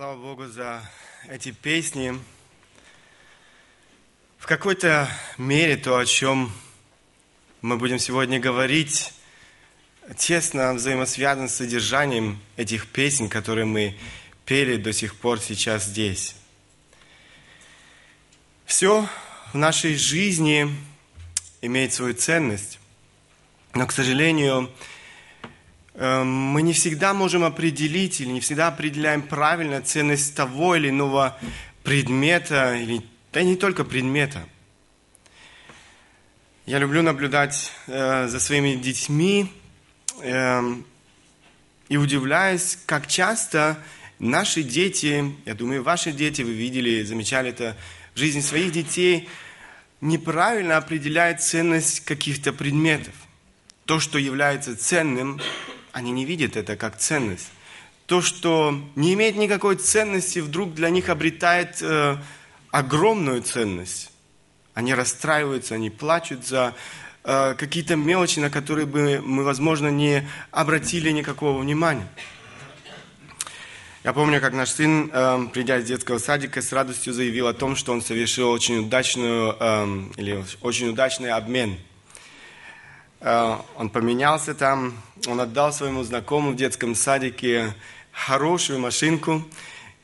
Слава Богу за эти песни. В какой-то мере то, о чем мы будем сегодня говорить, тесно взаимосвязано с содержанием этих песен, которые мы пели до сих пор сейчас здесь. Все в нашей жизни имеет свою ценность, но, к сожалению, мы не всегда можем определить или не всегда определяем правильно ценность того или иного предмета, или, да не только предмета. Я люблю наблюдать э, за своими детьми э, и удивляюсь, как часто наши дети, я думаю, ваши дети, вы видели, замечали это в жизни своих детей, неправильно определяют ценность каких-то предметов. То, что является ценным, они не видят это как ценность. То, что не имеет никакой ценности, вдруг для них обретает э, огромную ценность. Они расстраиваются, они плачут за э, какие-то мелочи, на которые бы мы, возможно, не обратили никакого внимания. Я помню, как наш сын, э, придя из детского садика, с радостью заявил о том, что он совершил очень удачную э, или очень удачный обмен – он поменялся там, он отдал своему знакомому в детском садике хорошую машинку,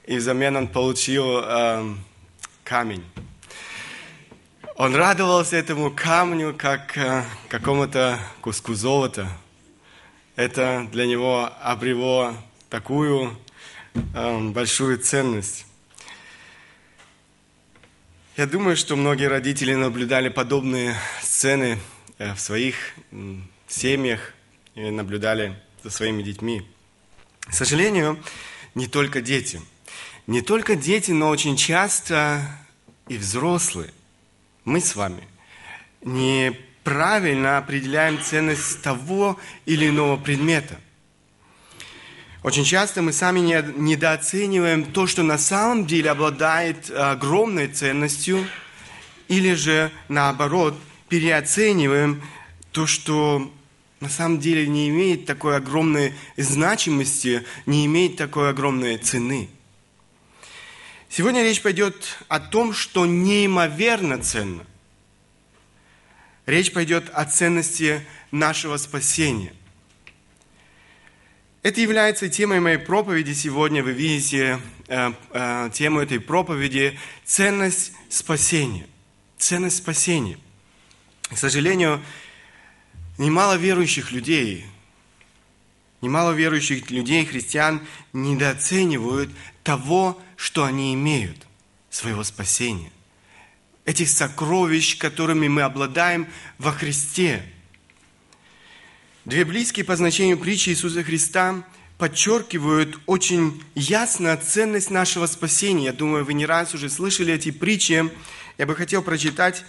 и взамен он получил э, камень. Он радовался этому камню, как э, какому-то куску золота. Это для него обрело такую э, большую ценность. Я думаю, что многие родители наблюдали подобные сцены Э, в своих семьях наблюдали за своими детьми. К сожалению, не только дети. Не только дети, но очень часто и взрослые. Мы с вами неправильно определяем ценность того или иного предмета. Очень часто мы сами недооцениваем то, что на самом деле обладает огромной ценностью, или же наоборот – переоцениваем то, что на самом деле не имеет такой огромной значимости, не имеет такой огромной цены. Сегодня речь пойдет о том, что неимоверно ценно. Речь пойдет о ценности нашего спасения. Это является темой моей проповеди сегодня. Вы видите э, э, тему этой проповеди – ценность спасения. Ценность спасения. К сожалению, немало верующих людей, немало верующих людей, христиан, недооценивают того, что они имеют, своего спасения. Этих сокровищ, которыми мы обладаем во Христе. Две близкие по значению притчи Иисуса Христа подчеркивают очень ясно ценность нашего спасения. Я думаю, вы не раз уже слышали эти притчи. Я бы хотел прочитать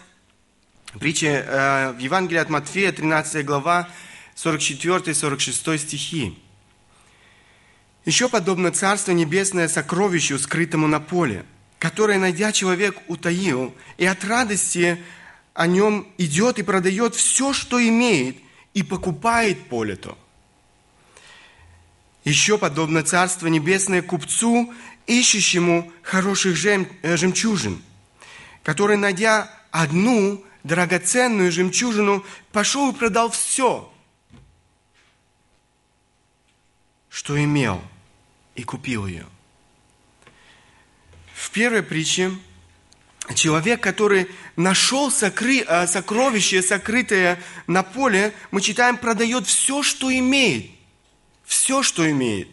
Притча э, в Евангелии от Матфея, 13 глава, 44-46 стихи. Еще подобно Царство Небесное сокровищу, скрытому на поле, которое, найдя человек, утаил, и от радости о нем идет и продает все, что имеет, и покупает поле то. Еще подобно Царство Небесное купцу, ищущему хороших жем, э, жемчужин, который, найдя одну, драгоценную жемчужину, пошел и продал все, что имел, и купил ее. В первой притче человек, который нашел сокры, э, сокровище, сокрытое на поле, мы читаем, продает все, что имеет. Все, что имеет.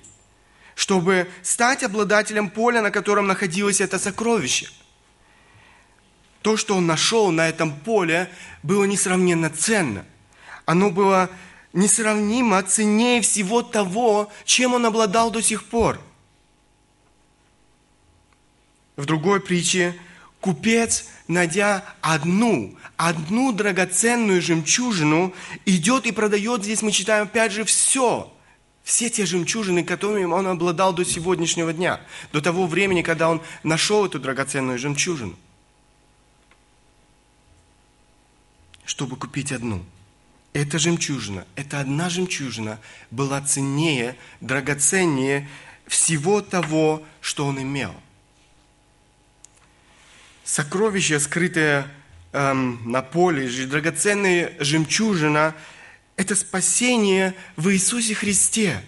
Чтобы стать обладателем поля, на котором находилось это сокровище – то, что он нашел на этом поле, было несравненно ценно. Оно было несравнимо ценнее всего того, чем он обладал до сих пор. В другой притче купец, найдя одну, одну драгоценную жемчужину, идет и продает, здесь мы читаем опять же все, все те жемчужины, которыми он обладал до сегодняшнего дня, до того времени, когда он нашел эту драгоценную жемчужину. Чтобы купить одну. Эта жемчужина, эта одна жемчужина была ценнее, драгоценнее всего того, что он имел. Сокровище, скрытое эм, на поле, драгоценная жемчужина – это спасение в Иисусе Христе.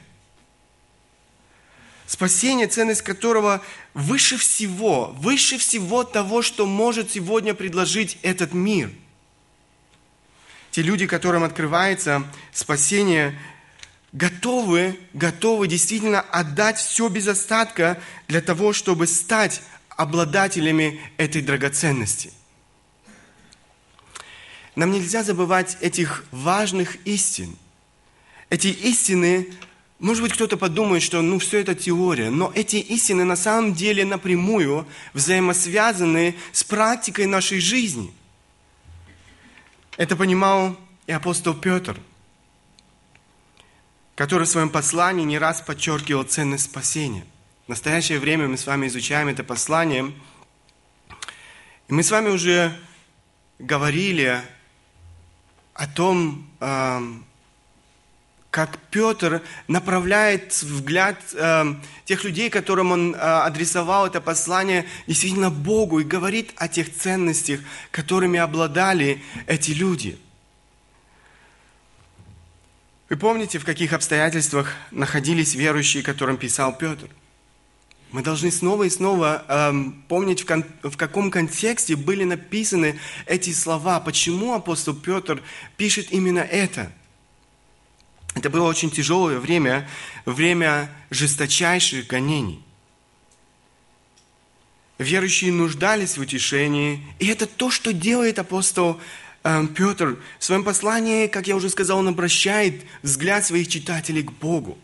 Спасение, ценность которого выше всего, выше всего того, что может сегодня предложить этот мир. Те люди, которым открывается спасение, готовы, готовы действительно отдать все без остатка для того, чтобы стать обладателями этой драгоценности. Нам нельзя забывать этих важных истин. Эти истины, может быть, кто-то подумает, что ну все это теория, но эти истины на самом деле напрямую взаимосвязаны с практикой нашей жизни. Это понимал и апостол Петр, который в своем послании не раз подчеркивал ценность спасения. В настоящее время мы с вами изучаем это послание, и мы с вами уже говорили о том, как Петр направляет взгляд тех людей, которым он адресовал это послание, действительно Богу и говорит о тех ценностях, которыми обладали эти люди. Вы помните, в каких обстоятельствах находились верующие, которым писал Петр? Мы должны снова и снова эм, помнить, в, кон, в каком контексте были написаны эти слова. Почему апостол Петр пишет именно это? Это было очень тяжелое время, время жесточайших гонений. Верующие нуждались в утешении, и это то, что делает апостол эм, Петр. В своем послании, как я уже сказал, он обращает взгляд своих читателей к Богу.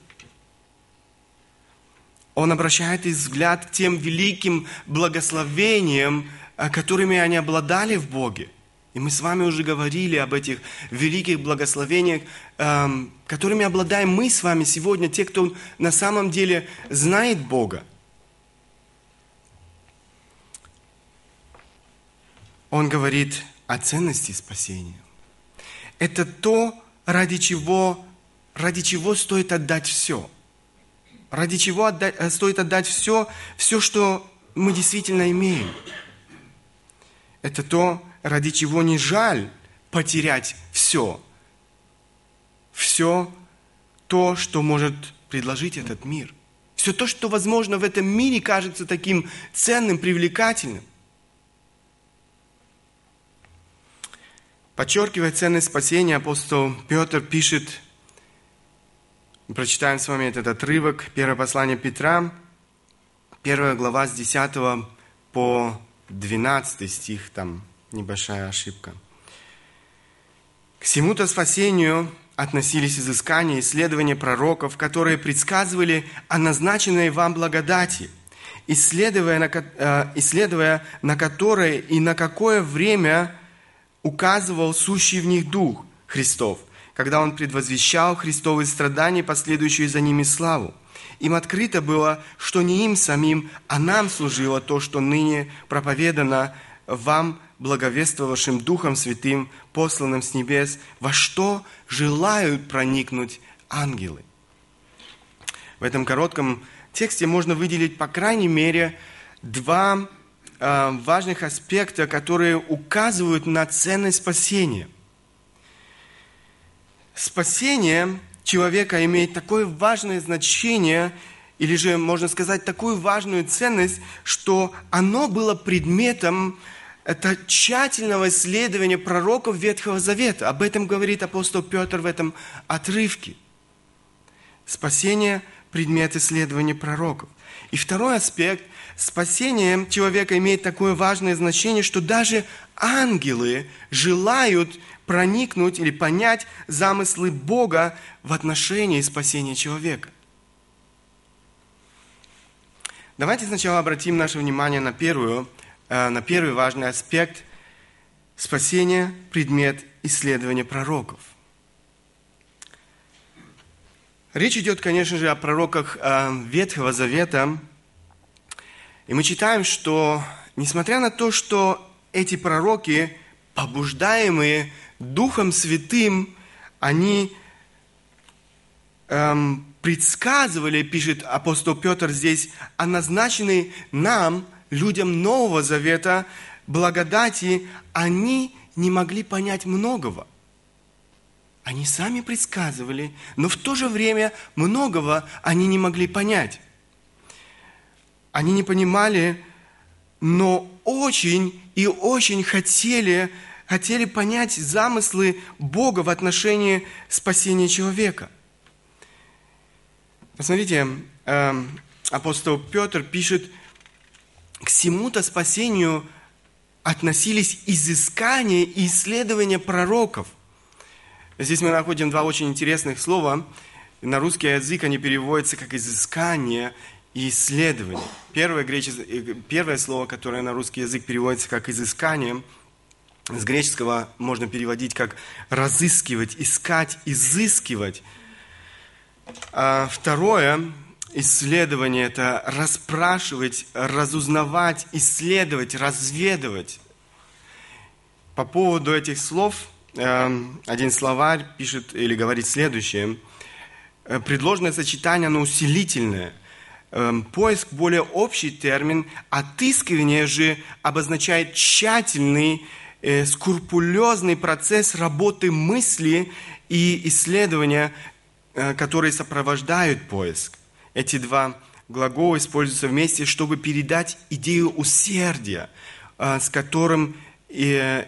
Он обращает их взгляд к тем великим благословениям, э, которыми они обладали в Боге. И мы с вами уже говорили об этих великих благословениях, эм, которыми обладаем мы с вами сегодня, те, кто на самом деле знает Бога. Он говорит о ценности спасения. Это то, ради чего, ради чего стоит отдать все – ради чего отдать, э, стоит отдать все, все, что мы действительно имеем. Это то, ради чего не жаль потерять все. Все то, что может предложить этот мир. Все то, что, возможно, в этом мире кажется таким ценным, привлекательным. Подчеркивая ценность спасения, апостол Петр пишет прочитаем с вами этот отрывок, первое послание Петра, первая глава с 10 по 12 стих, там небольшая ошибка. К всему-то спасению относились изыскания исследования пророков, которые предсказывали о назначенной вам благодати, исследуя на, э, исследуя на которое и на какое время указывал сущий в них Дух Христов – когда он предвозвещал Христовые страдания, последующие за ними славу. Им открыто было, что не им самим, а нам служило то, что ныне проповедано вам, благовествовавшим Духом Святым, посланным с небес, во что желают проникнуть ангелы. В этом коротком тексте можно выделить, по крайней мере, два э, важных аспекта, которые указывают на ценность спасения – спасение человека имеет такое важное значение, или же, можно сказать, такую важную ценность, что оно было предметом это тщательного исследования пророков Ветхого Завета. Об этом говорит апостол Петр в этом отрывке. Спасение – предмет исследования пророков. И второй аспект – спасение человека имеет такое важное значение, что даже ангелы желают проникнуть или понять замыслы Бога в отношении спасения человека. Давайте сначала обратим наше внимание на, первую, на первый важный аспект спасения, предмет исследования пророков. Речь идет, конечно же, о пророках э, Ветхого Завета. И мы читаем, что, несмотря на то, что эти пророки, побуждаемые Духом Святым, они эм, предсказывали, пишет апостол Петр здесь, о назначенной нам, людям Нового Завета, благодати, они не могли понять многого. Они сами предсказывали, но в то же время многого они не могли понять. Они не понимали, но очень и очень хотели, хотели понять замыслы Бога в отношении спасения человека. Посмотрите, эм, апостол Петр пишет, к всему-то спасению относились изыскания и исследования пророков. Здесь мы находим два очень интересных слова. На русский язык они переводятся как изыскание и исследование. Первое, греческое, э, первое слово, которое на русский язык переводится как изыскание, с греческого можно переводить как разыскивать, искать, изыскивать. А второе исследование – это расспрашивать, разузнавать, исследовать, разведывать. По поводу этих слов эм, один словарь пишет или говорит следующее. «Э, предложенное сочетание, оно усилительное. Эм, поиск – более общий термин, отыскивание же обозначает тщательный, э, скрупулезный процесс работы мысли и исследования, э, которые сопровождают поиск. Эти два глагола используются вместе, чтобы передать идею усердия, э, с которым э,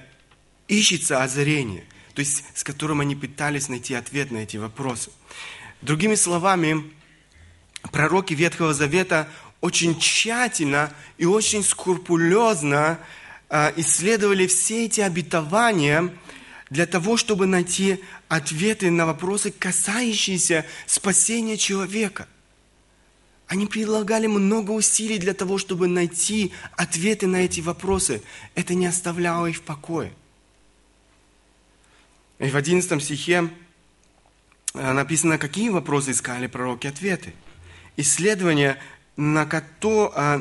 ищется озарение, то есть с которым они пытались найти ответ на эти вопросы. Другими словами, пророки Ветхого Завета очень тщательно и очень скрупулезно э, исследовали все эти обетования для того, чтобы найти ответы на вопросы, касающиеся спасения человека. Они прилагали много усилий для того, чтобы найти ответы на эти вопросы. Это не оставляло их в покое. И в 11 стихе э, написано, какие вопросы искали пророки ответы. Исследования, на, ко- э,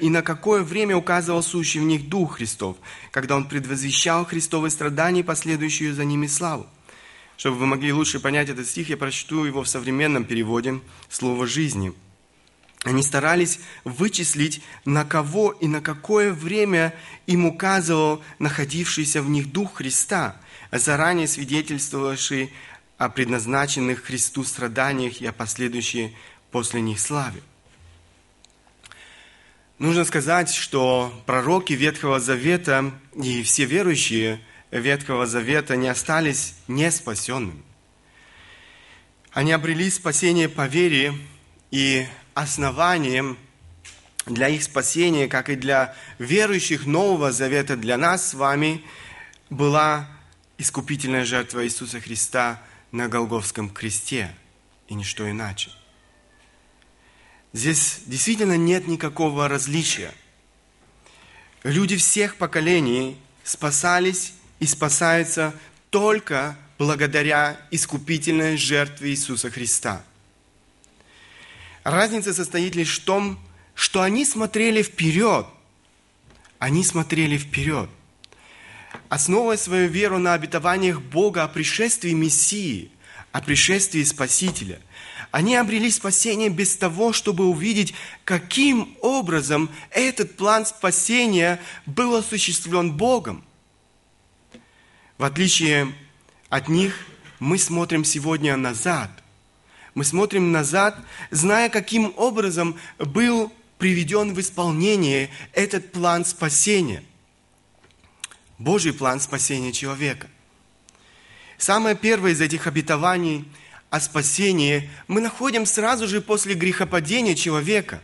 и на какое время указывал сущий в них Дух Христов, когда Он предвозвещал Христовые страдания и последующую за ними славу. Чтобы вы могли лучше понять этот стих, я прочту его в современном переводе «Слово жизни». Они старались вычислить, на кого и на какое время им указывал находившийся в них Дух Христа, заранее свидетельствовавший о предназначенных Христу страданиях и о последующей после них славе. Нужно сказать, что пророки Ветхого Завета и все верующие Ветхого Завета не остались неспасенными. Они обрели спасение по вере, и основанием для их спасения, как и для верующих Нового Завета, для нас с вами, была искупительная жертва Иисуса Христа на Голговском кресте, и ничто иначе. Здесь действительно нет никакого различия. Люди всех поколений спасались и спасаются только благодаря искупительной жертве Иисуса Христа. Разница состоит лишь в том, что они смотрели вперед. Они смотрели вперед. Основывая свою веру на обетованиях Бога о пришествии Мессии, о пришествии Спасителя, они обрели спасение без того, чтобы увидеть, каким образом этот план спасения был осуществлен Богом. В отличие от них, мы смотрим сегодня назад. Мы смотрим назад, зная, каким образом был приведен в исполнение этот план спасения. Божий план спасения человека. Самое первое из этих обетований о спасении мы находим сразу же после грехопадения человека.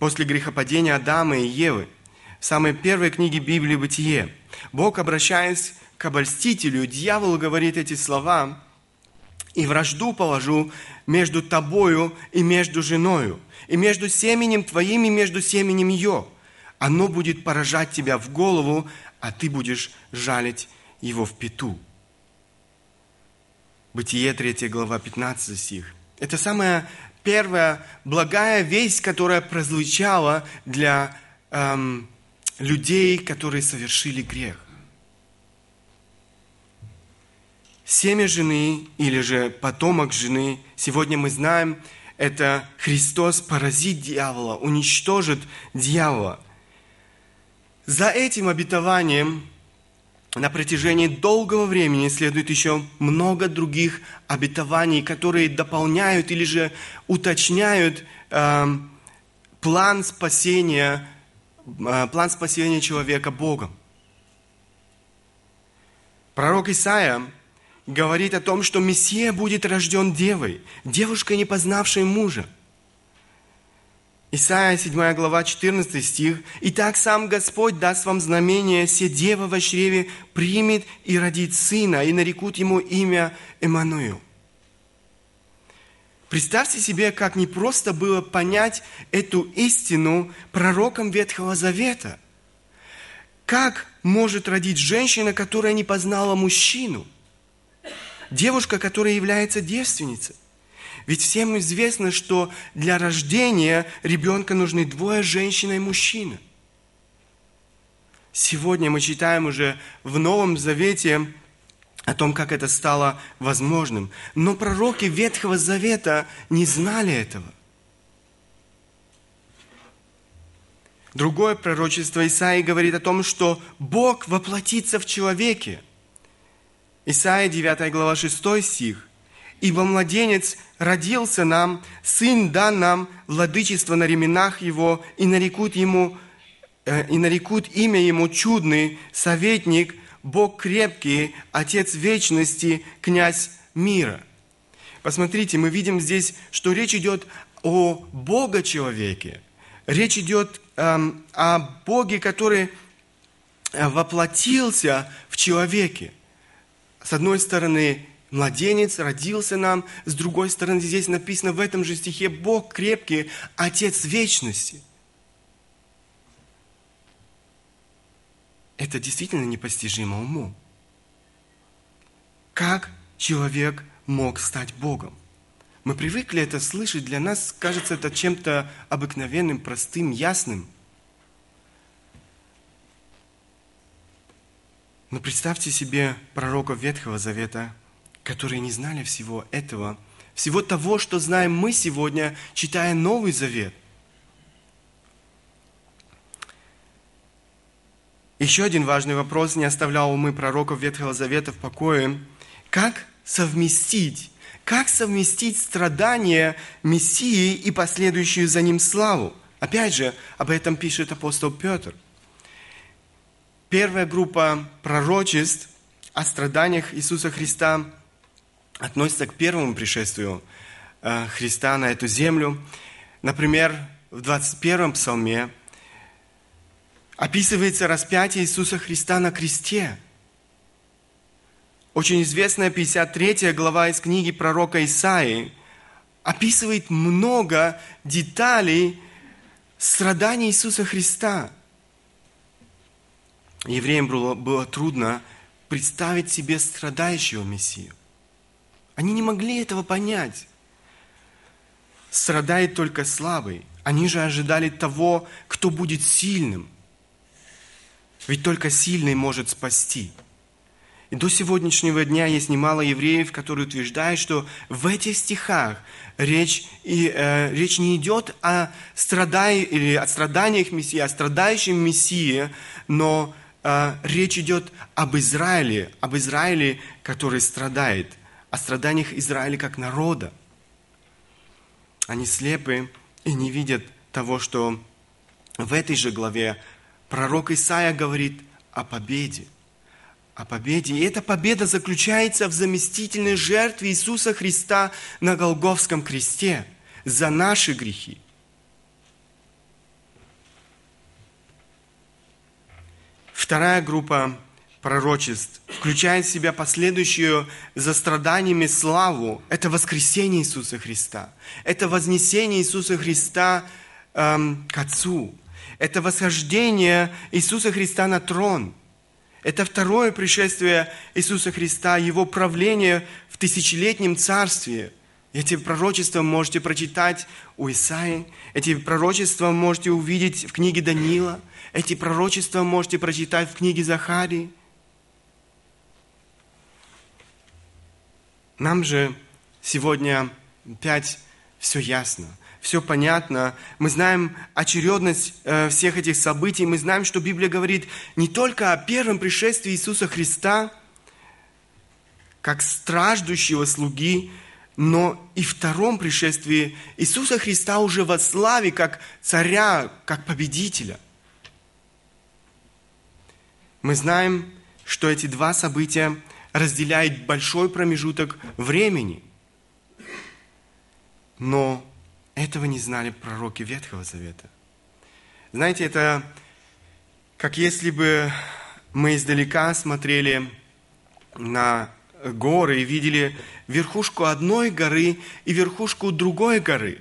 После грехопадения Адама и Евы. Самой первой книге Библии «Бытие». Бог, обращаясь к обольстителю, дьявол говорит эти слова, «И вражду положу между тобою и между женою, и между семенем твоим и между семенем ее. Оно будет поражать тебя в голову, а ты будешь жалить его в пету». Бытие 3 глава 15 стих. Это самая первая благая весть, которая прозвучала для эм, людей, которые совершили грех. семя жены или же потомок жены, сегодня мы знаем, это Христос поразит дьявола, уничтожит дьявола. За этим обетованием на протяжении долгого времени следует еще много других обетований, которые дополняют или же уточняют э, план спасения, план спасения человека Богом. Пророк Исаия говорит о том, что Мессия будет рожден девой, девушкой, не познавшей мужа. Исайя 7 глава 14 стих. «Итак сам Господь даст вам знамение, се дева во чреве примет и родит сына, и нарекут ему имя Эммануил». Представьте себе, как непросто было понять эту истину пророкам Ветхого Завета. Как может родить женщина, которая не познала мужчину? Девушка, которая является девственницей. Ведь всем известно, что для рождения ребенка нужны двое, женщина и мужчина. Сегодня мы читаем уже в Новом Завете о том, как это стало возможным. Но пророки Ветхого Завета не знали этого. Другое пророчество Исаии говорит о том, что Бог воплотится в человеке. Исаия 9 глава 6 стих. «Ибо младенец родился нам, сын дан нам, владычество на ременах его, и нарекут ему, э, и нарекут имя ему чудный, советник, Бог крепкий, Отец вечности, князь мира. Посмотрите, мы видим здесь, что речь идет о Бога-человеке. Речь идет эм, о Боге, который э, воплотился в человеке. С одной стороны, Младенец родился нам. С другой стороны, здесь написано в этом же стихе Бог крепкий, Отец вечности. Это действительно непостижимо уму. Как человек мог стать Богом? Мы привыкли это слышать, для нас кажется это чем-то обыкновенным, простым, ясным. Но представьте себе пророков Ветхого Завета – которые не знали всего этого, всего того, что знаем мы сегодня, читая Новый Завет. Еще один важный вопрос не оставлял умы пророков Ветхого Завета в покое. Как совместить, как совместить страдания Мессии и последующую за ним славу? Опять же, об этом пишет апостол Петр. Первая группа пророчеств о страданиях Иисуса Христа – относится к первому пришествию э, Христа на эту землю. Например, в 21 псалме описывается распятие Иисуса Христа на кресте. Очень известная 53 глава из книги пророка Исаии описывает много деталей страданий Иисуса Христа. Евреям было, было трудно представить себе страдающего Мессию. Они не могли этого понять. Страдает только слабый. Они же ожидали того, кто будет сильным. Ведь только сильный может спасти. И до сегодняшнего дня есть немало евреев, которые утверждают, что в этих стихах речь, и, э, речь не идет о, страдай, или о страданиях Мессии, о страдающем Мессии, но э, речь идет об Израиле, об Израиле, который страдает – о страданиях Израиля как народа. Они слепы и не видят того, что в этой же главе пророк Исаия говорит о победе. О победе. И эта победа заключается в заместительной жертве Иисуса Христа на Голговском кресте за наши грехи. Вторая группа пророчеств включает в себя последующую за страданиями славу. Это воскресение Иисуса Христа. Это вознесение Иисуса Христа эм, к Отцу. Это восхождение Иисуса Христа на трон. Это второе пришествие Иисуса Христа, Его правление в тысячелетнем царстве. Эти пророчества можете прочитать у Исаи, эти пророчества можете увидеть в книге Даниила, эти пророчества можете прочитать в книге Захарии. Нам же сегодня опять все ясно, все понятно. Мы знаем очередность э, всех этих событий. Мы знаем, что Библия говорит не только о первом пришествии Иисуса Христа, как страждущего слуги, но и втором пришествии Иисуса Христа уже во славе, как царя, как победителя. Мы знаем, что эти два события разделяют большой промежуток времени. Но этого не знали пророки Ветхого Завета. Знаете, это как если бы мы издалека смотрели на горы и видели верхушку одной горы и верхушку другой горы.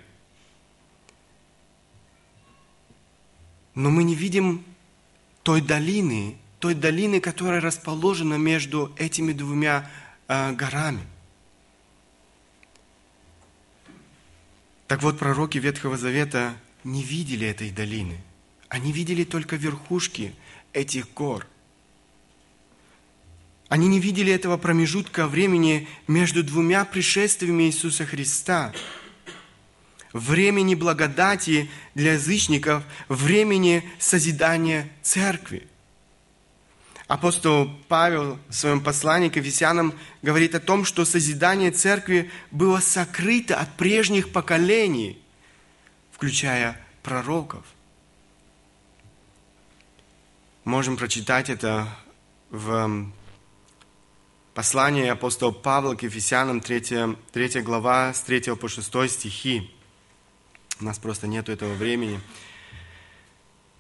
Но мы не видим той долины, той долины, которая расположена между этими двумя э, горами. Так вот, пророки Ветхого Завета не видели этой долины. Они видели только верхушки этих гор – они не видели этого промежутка времени между двумя пришествиями Иисуса Христа. Времени благодати для язычников, времени созидания церкви. Апостол Павел в своем послании к Ефесянам говорит о том, что созидание церкви было сокрыто от прежних поколений, включая пророков. Можем прочитать это в Послание апостола Павла к Ефесянам, 3, 3 глава, с 3 по 6 стихи. У нас просто нету этого времени.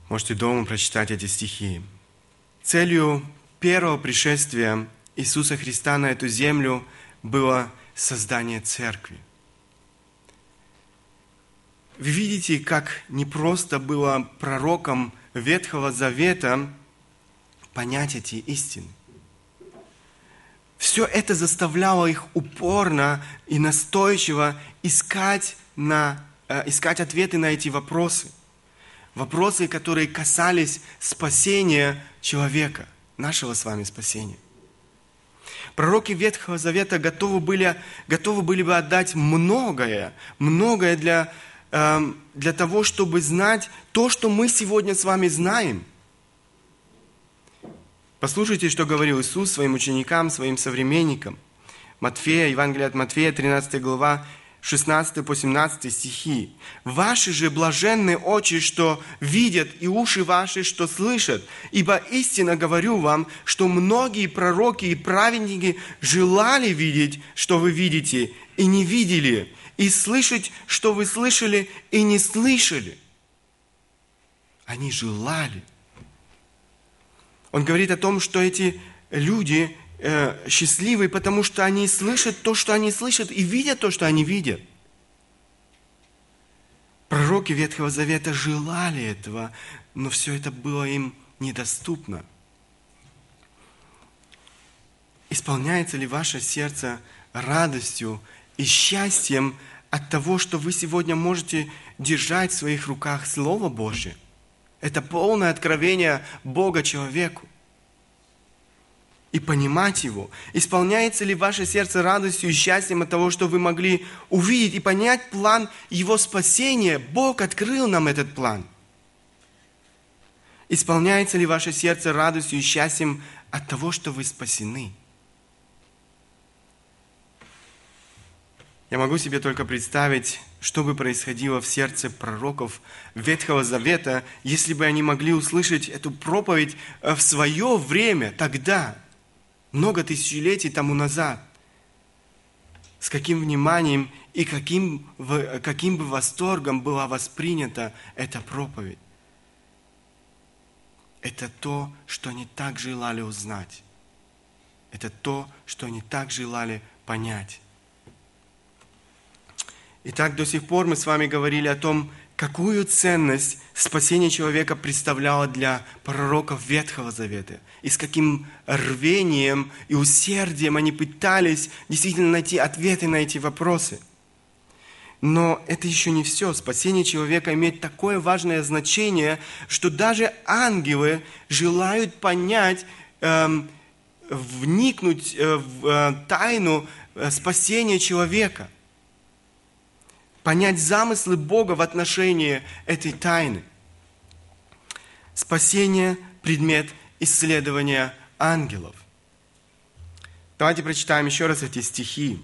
Можете дома прочитать эти стихи. Целью первого пришествия Иисуса Христа на эту землю было создание церкви. Вы видите, как непросто было пророкам Ветхого Завета понять эти истины. Все это заставляло их упорно и настойчиво искать, на, э, искать ответы на эти вопросы. Вопросы, которые касались спасения человека, нашего с вами спасения. Пророки Ветхого Завета готовы были, готовы были бы отдать многое, многое для, э, для того, чтобы знать то, что мы сегодня с вами знаем – Послушайте, что говорил Иисус своим ученикам, своим современникам. Матфея, Евангелие от Матфея, 13 глава, 16 по 17 стихи. «Ваши же блаженные очи, что видят, и уши ваши, что слышат. Ибо истинно говорю вам, что многие пророки и праведники желали видеть, что вы видите, и не видели, и слышать, что вы слышали, и не слышали». Они желали – он говорит о том, что эти люди э, счастливы, потому что они слышат то, что они слышат, и видят то, что они видят. Пророки Ветхого Завета желали этого, но все это было им недоступно. Исполняется ли ваше сердце радостью и счастьем от того, что вы сегодня можете держать в своих руках Слово Божье – это полное откровение Бога человеку. И понимать Его. Исполняется ли ваше сердце радостью и счастьем от того, что вы могли увидеть и понять план Его спасения? Бог открыл нам этот план. Исполняется ли ваше сердце радостью и счастьем от того, что вы спасены? Я могу себе только представить, что бы происходило в сердце пророков Ветхого Завета, если бы они могли услышать эту проповедь э, в свое время, тогда, много тысячелетий тому назад. С каким вниманием и каким, каким бы восторгом была воспринята эта проповедь. Это то, что они так желали узнать. Это то, что они так желали понять. Итак, до сих пор мы с вами говорили о том, какую ценность спасение человека представляло для пророков Ветхого Завета, и с каким рвением и усердием они пытались действительно найти ответы на эти вопросы. Но это еще не все. Спасение человека имеет такое важное значение, что даже ангелы желают понять, эм, вникнуть э, в э, тайну э, спасения человека, понять замыслы Бога в отношении этой тайны. Спасение – предмет исследования ангелов. Давайте прочитаем еще раз эти стихи.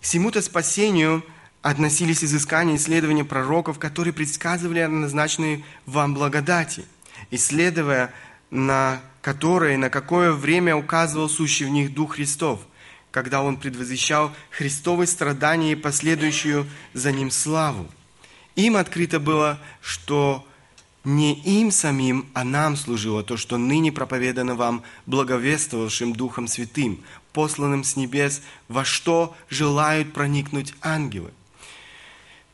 К всему-то спасению относились изыскания и исследования пророков, которые предсказывали о назначенной вам благодати, исследуя на которые на какое время указывал сущий в них Дух Христов, когда Он предвозвещал Христовые страдания и последующую за Ним славу. Им открыто было, что не им самим, а нам служило то, что ныне проповедано вам благовествовавшим Духом Святым, посланным с небес, во что желают проникнуть ангелы.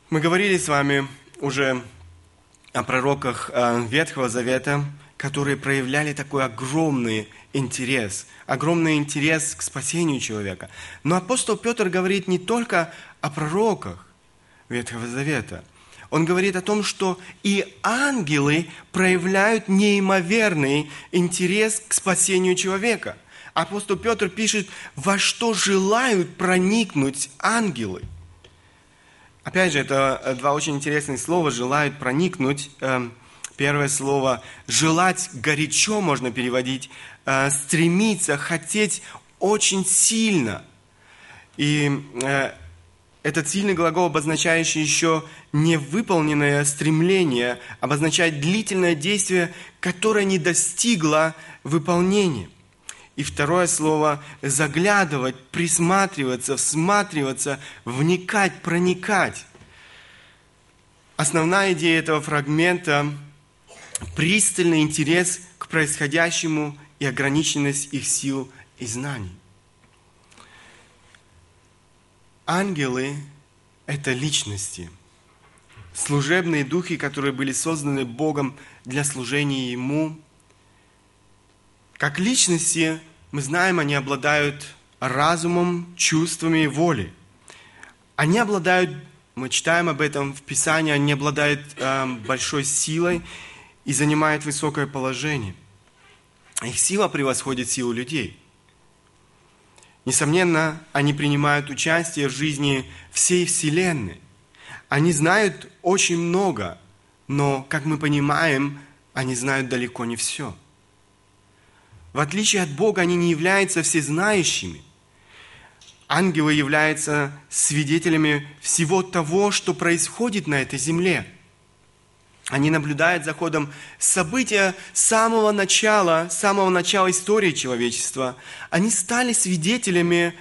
Мы говорили с вами уже о пророках э, Ветхого Завета, которые проявляли такой огромный интерес, огромный интерес к спасению человека. Но апостол Петр говорит не только о пророках Ветхого Завета. Он говорит о том, что и ангелы проявляют неимоверный интерес к спасению человека. Апостол Петр пишет, во что желают проникнуть ангелы. Опять же, это два очень интересных слова «желают проникнуть». Эм, Первое слово «желать» горячо можно переводить, э, стремиться, хотеть очень сильно. И э, этот сильный глагол, обозначающий еще невыполненное стремление, обозначает длительное действие, которое не достигло выполнения. И второе слово – заглядывать, присматриваться, всматриваться, вникать, проникать. Основная идея этого фрагмента пристальный интерес к происходящему и ограниченность их сил и знаний. Ангелы – это личности, служебные духи, которые были созданы Богом для служения Ему. Как личности, мы знаем, они обладают разумом, чувствами и волей. Они обладают, мы читаем об этом в Писании, они обладают э, большой силой и занимает высокое положение. Их сила превосходит силу людей. Несомненно, они принимают участие в жизни всей Вселенной. Они знают очень много, но, как мы понимаем, они знают далеко не все. В отличие от Бога, они не являются всезнающими. Ангелы являются свидетелями всего того, что происходит на этой земле – они наблюдают за ходом события самого начала, самого начала истории человечества. Они стали свидетелями,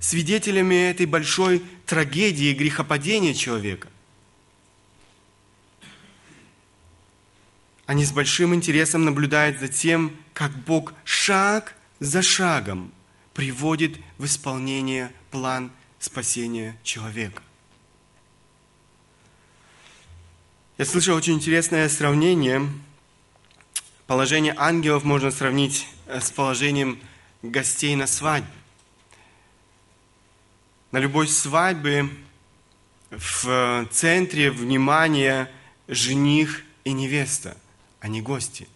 свидетелями этой большой трагедии грехопадения человека. Они с большим интересом наблюдают за тем, как Бог шаг за шагом приводит в исполнение план спасения человека. Я слышал очень интересное сравнение. Положение ангелов можно сравнить э, с положением гостей на свадьбе. На любой свадьбе в центре внимания жених и невеста, а не гости.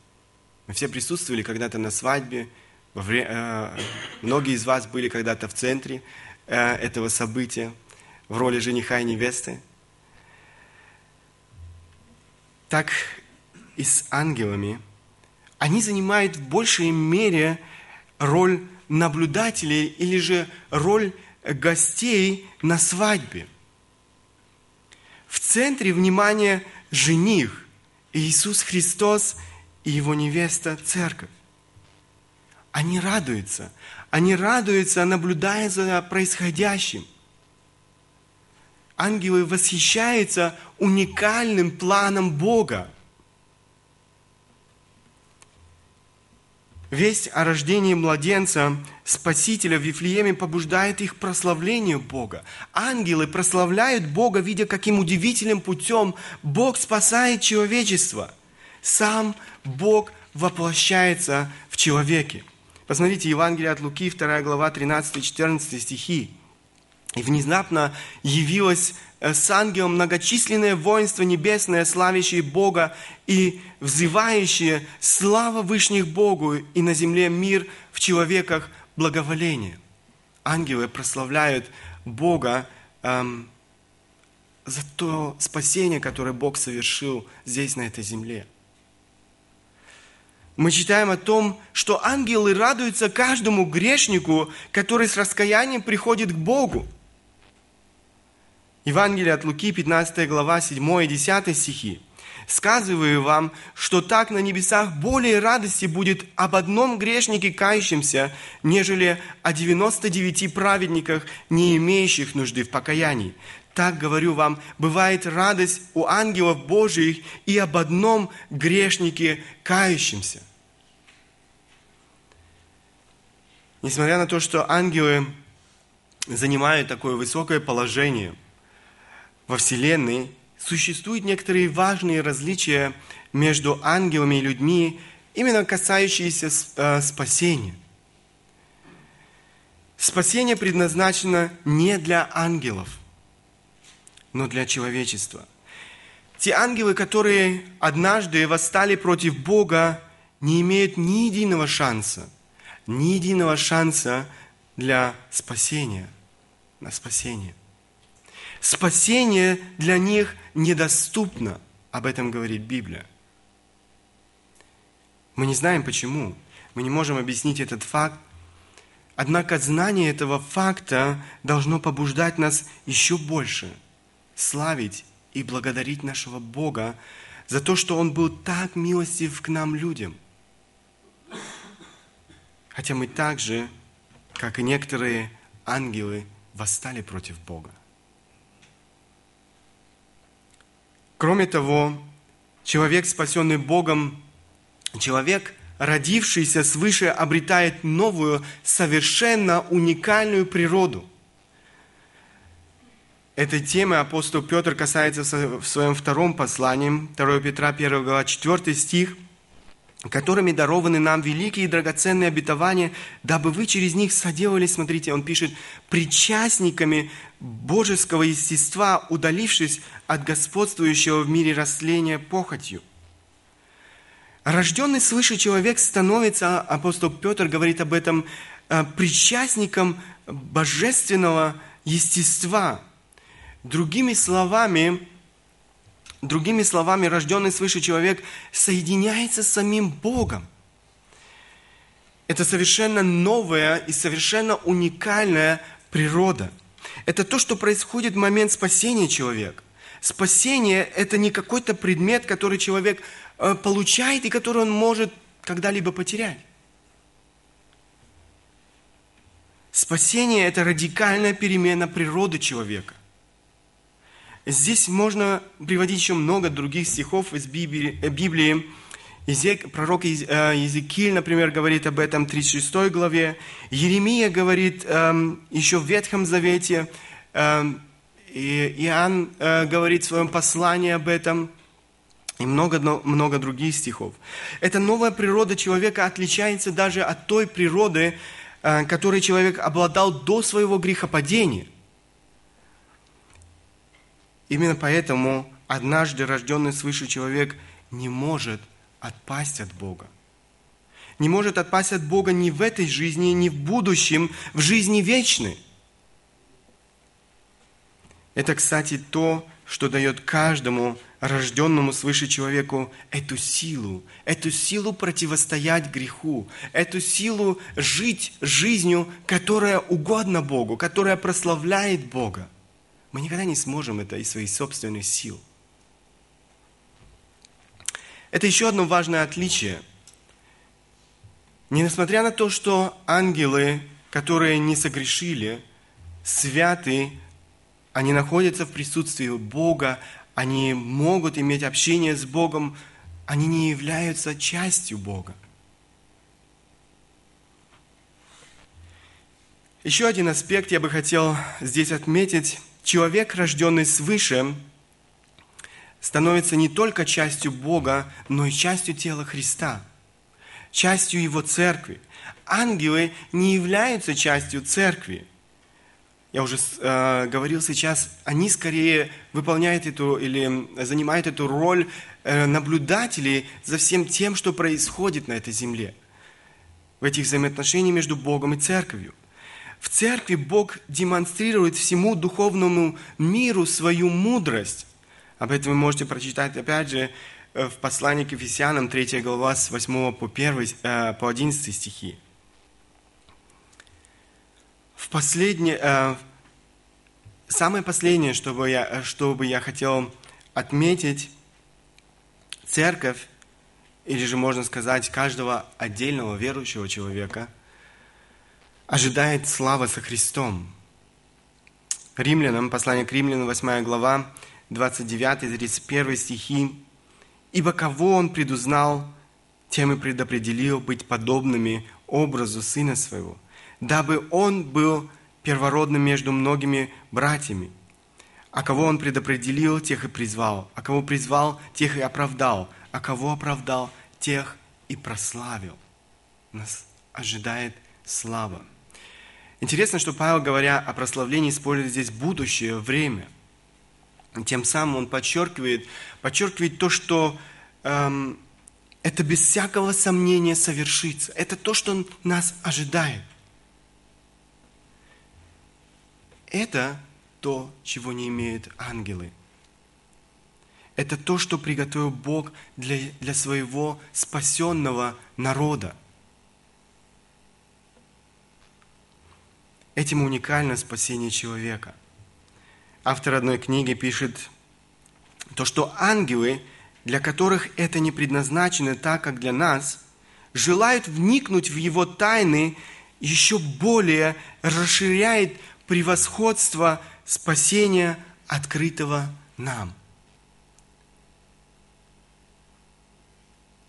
Мы все присутствовали когда-то на свадьбе, э, многие из вас были когда-то в центре э, этого события в роли жениха и невесты. Так и с ангелами, они занимают в большей мере роль наблюдателей или же роль гостей на свадьбе. В центре внимания жених Иисус Христос и его невеста Церковь. Они радуются. Они радуются, наблюдая за происходящим – ангелы восхищаются уникальным планом Бога. Весть о рождении младенца, Спасителя в Вифлееме побуждает их прославлению Бога. Ангелы прославляют Бога, видя, каким удивительным путем Бог спасает человечество. Сам Бог воплощается в человеке. Посмотрите, Евангелие от Луки, 2 глава, 13-14 стихи. И внезапно явилось э, с ангелом многочисленное воинство небесное, славящее Бога и взывающее слава Вышних Богу и на земле мир в человеках благоволение. Ангелы прославляют Бога эм, за то спасение, которое Бог совершил здесь, на этой земле. Мы читаем о том, что ангелы радуются каждому грешнику, который с раскаянием приходит к Богу. Евангелие от Луки, 15 глава, 7 и 10 стихи. Сказываю вам, что так на небесах более радости будет об одном грешнике кающемся, нежели о 99 праведниках, не имеющих нужды в покаянии. Так говорю вам, бывает радость у ангелов Божьих и об одном грешнике кающемся. Несмотря на то, что ангелы занимают такое высокое положение во Вселенной, существуют некоторые важные различия между ангелами и людьми, именно касающиеся э, спасения. Спасение предназначено не для ангелов, но для человечества. Те ангелы, которые однажды восстали против Бога, не имеют ни единого шанса, ни единого шанса для спасения, на спасение. Спасение для них недоступно. Об этом говорит Библия. Мы не знаем почему. Мы не можем объяснить этот факт. Однако знание этого факта должно побуждать нас еще больше славить и благодарить нашего Бога за то, что Он был так милостив к нам, людям. Хотя мы так же, как и некоторые ангелы, восстали против Бога. Кроме того, человек, спасенный Богом, человек, родившийся свыше, обретает новую, совершенно уникальную природу. Этой темы апостол Петр касается в своем втором послании, 2 Петра 1 глава 4 стих – которыми дарованы нам великие и драгоценные обетования, дабы вы через них соделались, смотрите, он пишет, причастниками божеского естества, удалившись от господствующего в мире растления похотью. Рожденный свыше человек становится, апостол Петр говорит об этом, э, причастником божественного естества. Другими словами, Другими словами, рожденный свыше человек соединяется с самим Богом. Это совершенно новая и совершенно уникальная природа. Это то, что происходит в момент спасения человека. Спасение – это не какой-то предмет, который человек э, получает и который он может когда-либо потерять. Спасение – это радикальная перемена природы человека. Здесь можно приводить еще много других стихов из Библии. Э, Библии. Езек, пророк э, Езекииль, например, говорит об этом в 36 главе. Еремия говорит эм, еще в Ветхом Завете. Эм, и Иоанн э, говорит в своем послании об этом. И много, много других стихов. Эта новая природа человека отличается даже от той природы, которой человек обладал до своего грехопадения – Именно поэтому однажды рожденный свыше человек не может отпасть от Бога. Не может отпасть от Бога ни в этой жизни, ни в будущем, в жизни вечной. Это, кстати, то, что дает каждому рожденному свыше человеку эту силу, эту силу противостоять греху, эту силу жить жизнью, которая угодна Богу, которая прославляет Бога. Мы никогда не сможем это из своих собственных сил. Это еще одно важное отличие. Несмотря на то, что ангелы, которые не согрешили, святы, они находятся в присутствии Бога, они могут иметь общение с Богом, они не являются частью Бога. Еще один аспект я бы хотел здесь отметить человек, рожденный свыше, становится не только частью Бога, но и частью тела Христа, частью Его церкви. Ангелы не являются частью церкви. Я уже э, говорил сейчас, они скорее выполняют эту или занимают эту роль э, наблюдателей за всем тем, что происходит на этой земле. в этих взаимоотношениях между Богом и церковью. В церкви Бог демонстрирует всему духовному миру свою мудрость. Об этом вы можете прочитать, опять же, в послании к Ефесянам, 3 глава, с 8 по, 1, э, по 11 стихи. В последнее, э, самое последнее, что бы я, что бы я хотел отметить, церковь, или же можно сказать, каждого отдельного верующего человека, ожидает слава со Христом. Римлянам, послание к римлянам, 8 глава, 29-31 стихи. «Ибо кого Он предузнал, тем и предопределил быть подобными образу Сына Своего, дабы Он был первородным между многими братьями. А кого Он предопределил, тех и призвал. А кого призвал, тех и оправдал. А кого оправдал, тех и прославил. Нас ожидает слава. Интересно, что Павел, говоря о прославлении, использует здесь будущее время. Тем самым он подчеркивает, подчеркивает то, что эм, это без всякого сомнения совершится. Это то, что нас ожидает. Это то, чего не имеют ангелы. Это то, что приготовил Бог для, для своего спасенного народа. Этим уникально спасение человека. Автор одной книги пишет то, что ангелы, для которых это не предназначено так, как для нас, желают вникнуть в его тайны, еще более расширяет превосходство спасения, открытого нам.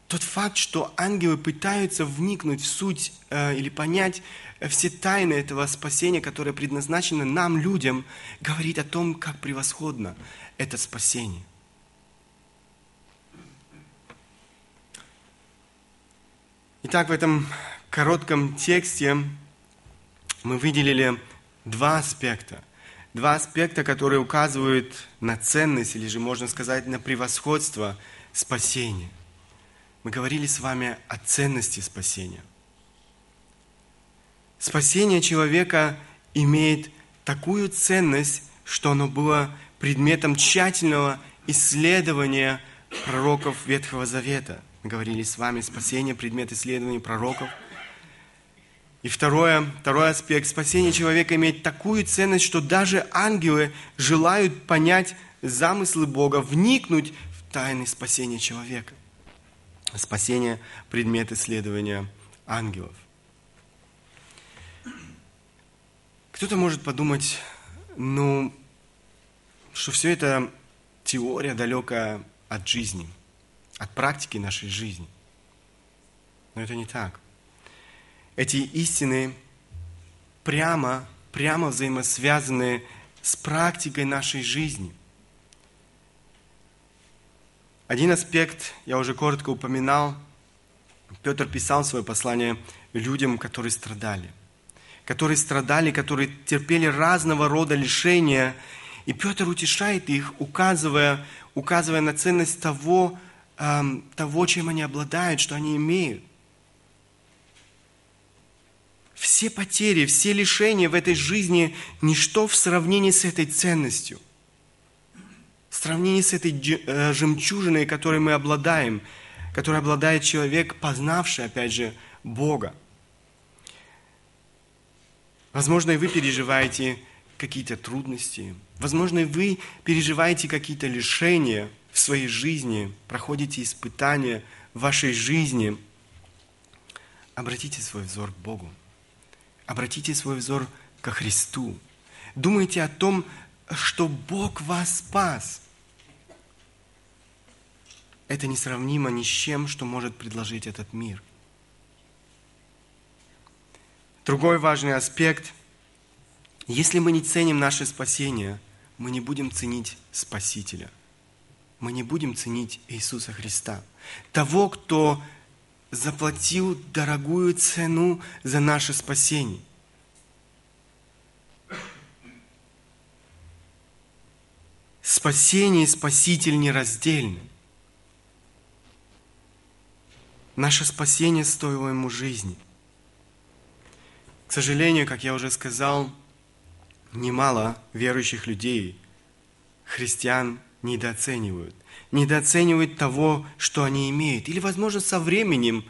Тот факт, что ангелы пытаются вникнуть в суть э, или понять все тайны этого спасения, которое предназначено нам, людям, говорит о том, как превосходно это спасение. Итак, в этом коротком тексте мы выделили два аспекта. Два аспекта, которые указывают на ценность, или же можно сказать, на превосходство спасения. Мы говорили с вами о ценности спасения. Спасение человека имеет такую ценность, что оно было предметом тщательного исследования пророков Ветхого Завета. Мы говорили с вами спасение, предмет исследования пророков – и второе, второй аспект спасения человека имеет такую ценность, что даже ангелы желают понять замыслы Бога, вникнуть в тайны спасения человека. Спасение – предмет исследования ангелов. Кто-то может подумать, ну, что все это теория далекая от жизни, от практики нашей жизни. Но это не так – эти истины прямо, прямо взаимосвязаны с практикой нашей жизни. Один аспект я уже коротко упоминал. Петр писал свое послание людям, которые страдали. Которые страдали, которые терпели разного рода лишения. И Петр утешает их, указывая, указывая на ценность того, эм, того, чем они обладают, что они имеют. Все потери, все лишения в этой жизни – ничто в сравнении с этой ценностью. В сравнении с этой э, жемчужиной, которой мы обладаем, которой обладает человек, познавший, опять же, Бога. Возможно, и вы переживаете какие-то трудности. Возможно, и вы переживаете какие-то лишения в своей жизни, проходите испытания в вашей жизни. Обратите свой взор к Богу. Обратите свой взор ко Христу. Думайте о том, что Бог вас спас. Это несравнимо ни с чем, что может предложить этот мир. Другой важный аспект. Если мы не ценим наше спасение, мы не будем ценить Спасителя. Мы не будем ценить Иисуса Христа. Того, кто заплатил дорогую цену за наше спасение. Спасение и Спаситель нераздельны. Наше спасение стоило ему жизни. К сожалению, как я уже сказал, немало верующих людей, христиан, недооценивают. Недооценивают того, что они имеют. Или, возможно, со временем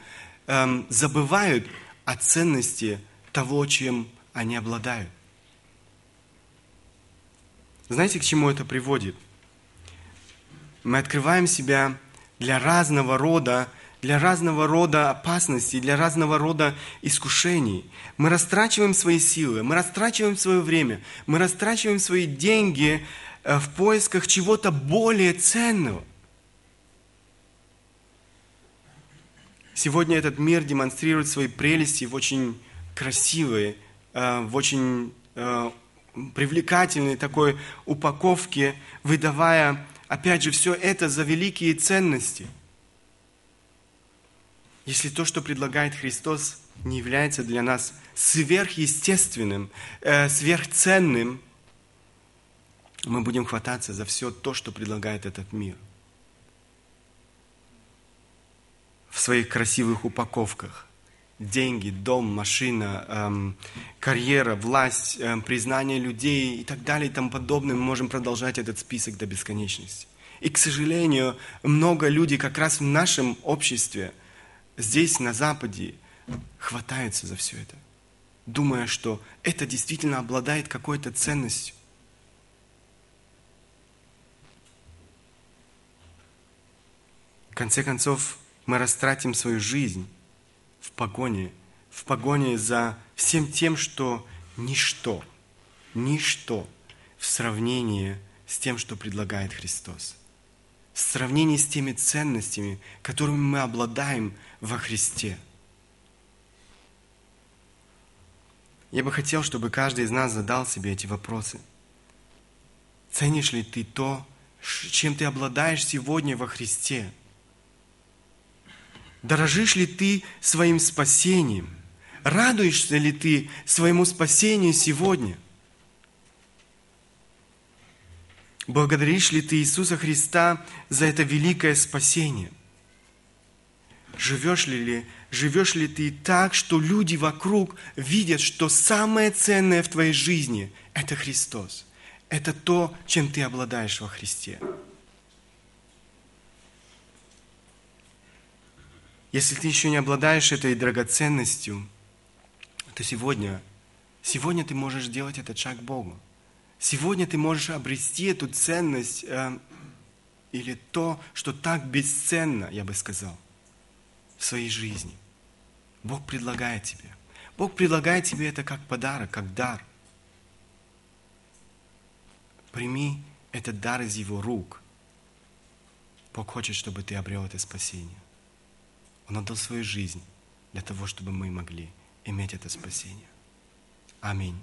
эм, забывают о ценности того, чем они обладают. Знаете, к чему это приводит? Мы открываем себя для разного рода для разного рода опасностей, для разного рода искушений. Мы растрачиваем свои силы, мы растрачиваем свое время, мы растрачиваем свои деньги э, в поисках чего-то более ценного. Сегодня этот мир демонстрирует свои прелести в очень красивой, э, в очень э, привлекательной такой упаковке, выдавая, опять же, все это за великие ценности – если то, что предлагает Христос, не является для нас сверхъестественным, э, сверхценным, мы будем хвататься за все то, что предлагает этот мир. В своих красивых упаковках. Деньги, дом, машина, эм, карьера, власть, эм, признание людей и так далее и тому подобное. Мы можем продолжать этот список до бесконечности. И, к сожалению, много людей как раз в нашем обществе – здесь, на Западе, хватаются за все это, думая, что это действительно обладает какой-то ценностью. В конце концов, мы растратим свою жизнь погоне, в погоне за всем тем, что ничто, ничто в сравнении с тем, что предлагает Христос в сравнении с теми ценностями, которыми мы обладаем во Христе. Я бы хотел, чтобы каждый из нас задал себе эти вопросы. Ценишь ли ты то, чем ты обладаешь сегодня во Христе? Дорожишь ли ты своим спасением? Радуешься ли ты своему спасению сегодня – Благодаришь ли ты Иисуса Христа за это великое спасение? Живешь ли, ли, живешь ли ты так, что люди вокруг видят, что самое ценное в твоей жизни – это Христос. Это то, чем ты обладаешь во Христе. Если ты еще не обладаешь этой драгоценностью, то сегодня, сегодня ты можешь сделать этот шаг к Богу. Сегодня ты можешь обрести эту ценность э, или то, что так бесценно, я бы сказал, в своей жизни. Бог предлагает тебе. Бог предлагает тебе это как подарок, как дар. Прими этот дар из Его рук. Бог хочет, чтобы ты обрел это спасение. Он отдал свою жизнь для того, чтобы мы могли иметь это спасение. Аминь.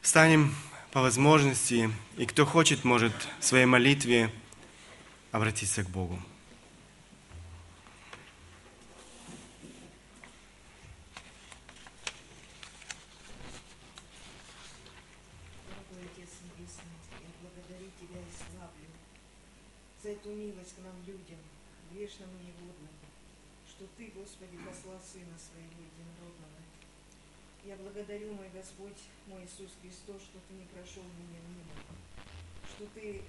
Встанем по возможности, и кто хочет, может в своей молитве обратиться к Богу. за эту милость к нам, людям, грешным и негодным, что Ты, Господи, послал Сына Своего Единородного. Я благодарю, мой Господь, мой Иисус Христос, что Ты не прошел меня мимо, что Ты